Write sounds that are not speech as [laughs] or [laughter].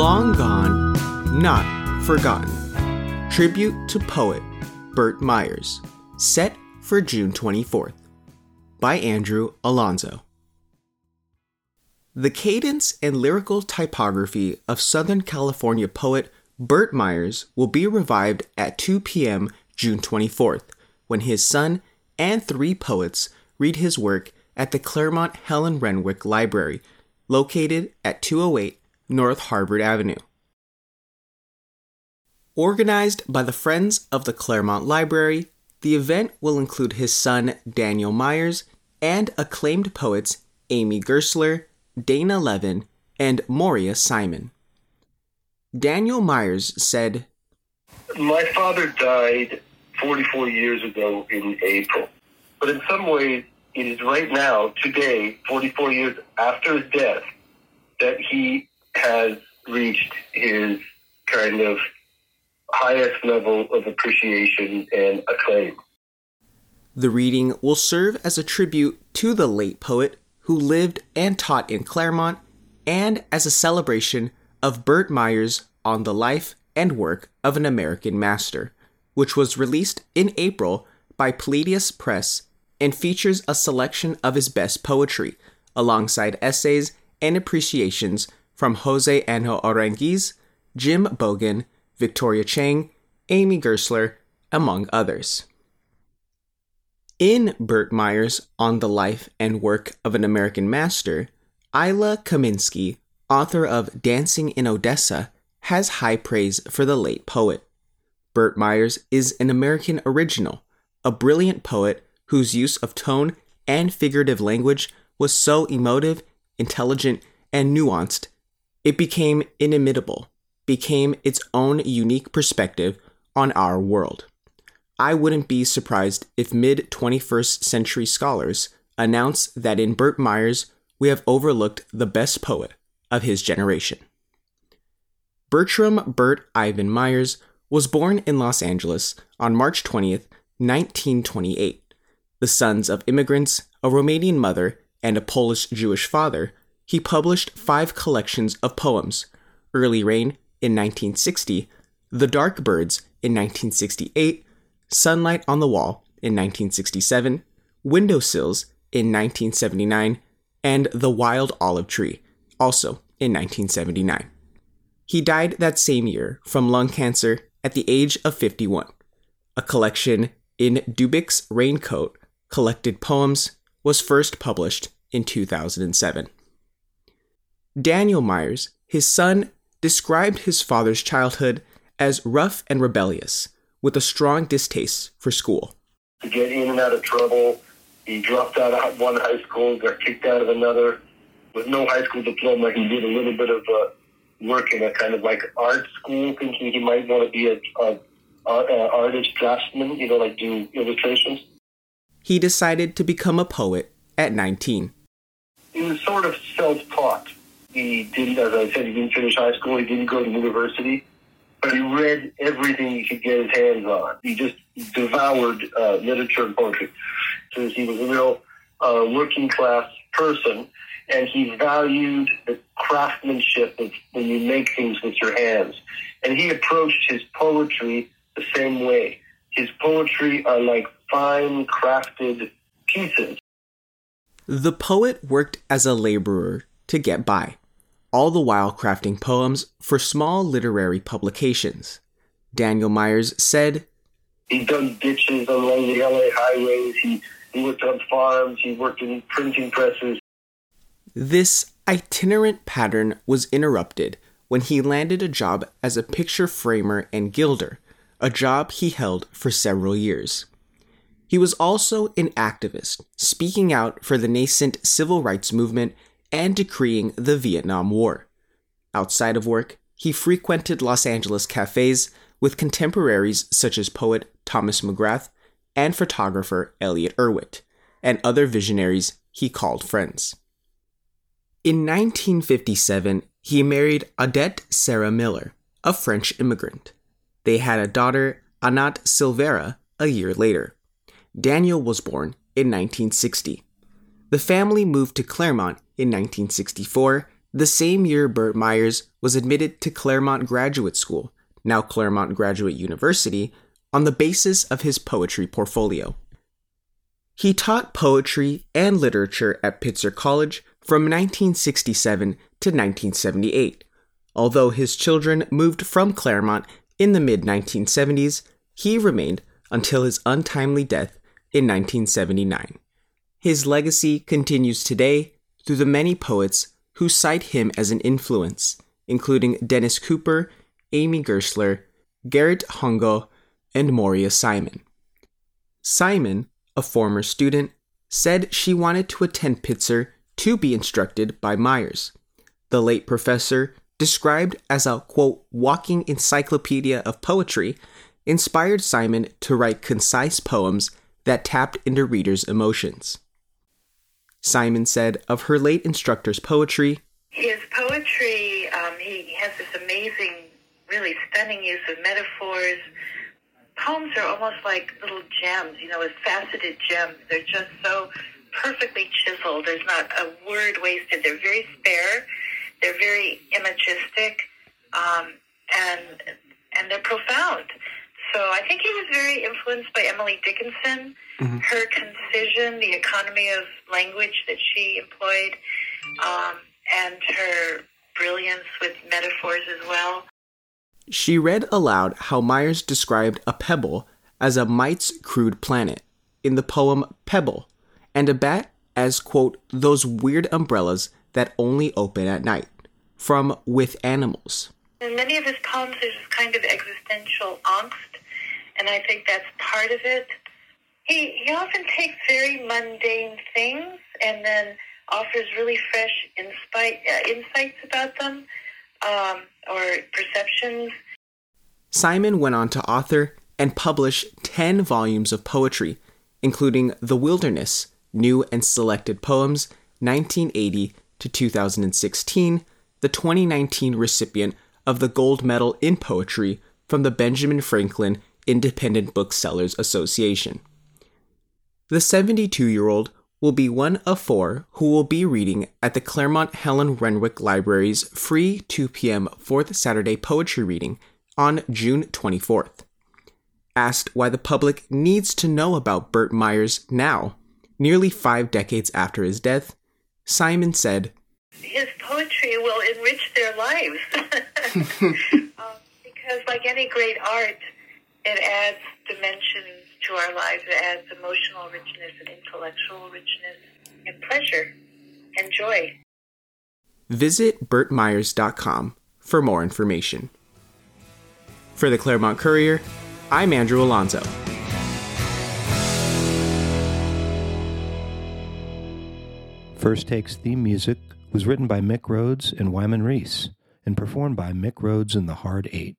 Long Gone, Not Forgotten. Tribute to poet Bert Meyers. Set for June 24th. By Andrew Alonzo. The cadence and lyrical typography of Southern California poet Bert Meyers will be revived at 2 p.m. June 24th when his son and three poets read his work at the Claremont Helen Renwick Library, located at 208 North Harvard Avenue. Organized by the Friends of the Claremont Library, the event will include his son Daniel Meyers and acclaimed poets Amy Gerstler, Dana Levin, and Maurya Simon. Daniel Meyers said, My father died 44 years ago in April. But in some ways, it is right now, today, 44 years after his death, that he has reached his kind of highest level of appreciation and acclaim. The reading will serve as a tribute to the late poet who lived and taught in Claremont and as a celebration of Bert Meyers on the life and work of an American master, which was released in April by Pleiades Press and features a selection of his best poetry, alongside essays and appreciations from Jose Angel Aranguiz, Jim Bogan, Victoria Chang, Amy Gerstler, among others. In Bert Meyers On the Life and Work of an American Master, Ilya Kaminsky, author of Dancing in Odessa, has high praise for the late poet. Bert Meyers is an American original, a brilliant poet whose use of tone and figurative language was so emotive, intelligent, and nuanced, it became inimitable, became its own unique perspective on our world. I wouldn't be surprised if mid 21st century scholars announce that in Bert Meyers we have overlooked the best poet of his generation. Bertram Bert Ivan Meyers was born in Los Angeles on March 20th, 1928. The sons of immigrants, a Romanian mother, and a Polish Jewish father, he published five collections of poems Early Rain in 1960, The Dark Birds in 1968, Sunlight on the Wall in 1967, Windowsills in 1979, and The Wild Olive Tree, also in 1979. He died that same year from lung cancer at the age of 51. A collection in Dybbuk's Raincoat, Collected Poems, was first published in 2007. Daniel Meyers, his son, described his father's childhood as rough and rebellious with a strong distaste for school. To get in and out of trouble, he dropped out of one high school, got kicked out of another. With no high school diploma, he did a little bit of uh, work in a kind of like art school, thinking he might want to be a, a, a artist draftsman, you know, like do illustrations. He decided to become a poet at 19. He was sort of self-taught. He didn't, as I said, he didn't finish high school. He didn't go to university but he read everything he could get his hands on. He just devoured uh, literature and poetry. So he was a real uh, working class person, and he valued the craftsmanship of when you make things with your hands. And he approached his poetry the same way. His poetry are like fine crafted pieces. The poet worked as a laborer to get by all the while crafting poems for small literary publications. Daniel Meyers said, He dug ditches along the LA highways, he, he worked on farms, he worked in printing presses. This itinerant pattern was interrupted when he landed a job as a picture framer and gilder, a job he held for several years. He was also an activist, speaking out for the nascent civil rights movement and decreeing the Vietnam War. Outside of work, he frequented Los Angeles cafes with contemporaries such as poet Thomas McGrath and photographer Elliott Erwitt, and other visionaries he called friends. In 1957, he married Odette Sarah Miller, a French immigrant. They had a daughter, Anat Silvera, a year later. Daniel was born in 1960. The family moved to Claremont in 1964 the same year Bert Meyers was admitted to Claremont Graduate School, now Claremont Graduate University, on the basis of his poetry portfolio. He taught poetry and literature at Pitzer College from 1967 to 1978. Although his children moved from Claremont in the mid 1970s, he remained until his untimely death in 1979. His legacy continues today through the many poets who cite him as an influence, including Dennis Cooper, Amy Gerstler, Garrett Hongo, and Maurya Simon. Simon, a former student, said she wanted to attend Pitzer to be instructed by Meyers. The late professor, described as a quote, walking encyclopedia of poetry, inspired Simon to write concise poems that tapped into readers' emotions. Simon said of her late instructor's poetry His poetry, um, he has this amazing, really stunning use of metaphors. Poems are almost like little gems, you know, as faceted gems. They're just so perfectly chiseled. There's not a word wasted. They're very spare. They're very imagistic, um, and and they're profound. So I think he was very influenced by Emily Dickinson, mm-hmm. her concision, the economy of language that she employed, um, and her brilliance with metaphors as well. She read aloud how Meyers described a pebble as a mite's crude planet in the poem Pebble, and a bat as, quote, those weird umbrellas that only open at night, from With Animals. In many of his poems, there's this kind of existential angst and I think that's part of it. He, he often takes very mundane things and then offers really fresh uh, insights about them um, or perceptions. Simon went on to author and publish 10 volumes of poetry, including The Wilderness, New and Selected Poems, 1980 to 2016, the 2019 recipient of the Gold Medal in Poetry from the Benjamin Franklin Independent Booksellers Association. The 72 year old will be one of four who will be reading at the Claremont Helen Renwick Library's free 2 p.m. Fourth Saturday poetry reading on June 24th. Asked why the public needs to know about Bert Meyers now, nearly five decades after his death, Simon said, His poetry will enrich their lives. [laughs] [laughs] um, because, like any great art, it adds dimensions to our lives. It adds emotional richness and intellectual richness and pleasure and joy. Visit bertmeyers.com for more information. For the Claremont Courier, I'm Andrew Alonzo. First Takes theme music was written by Mick Rhodes and Wyman Reese and performed by Mick Rhodes and the Hard Eight.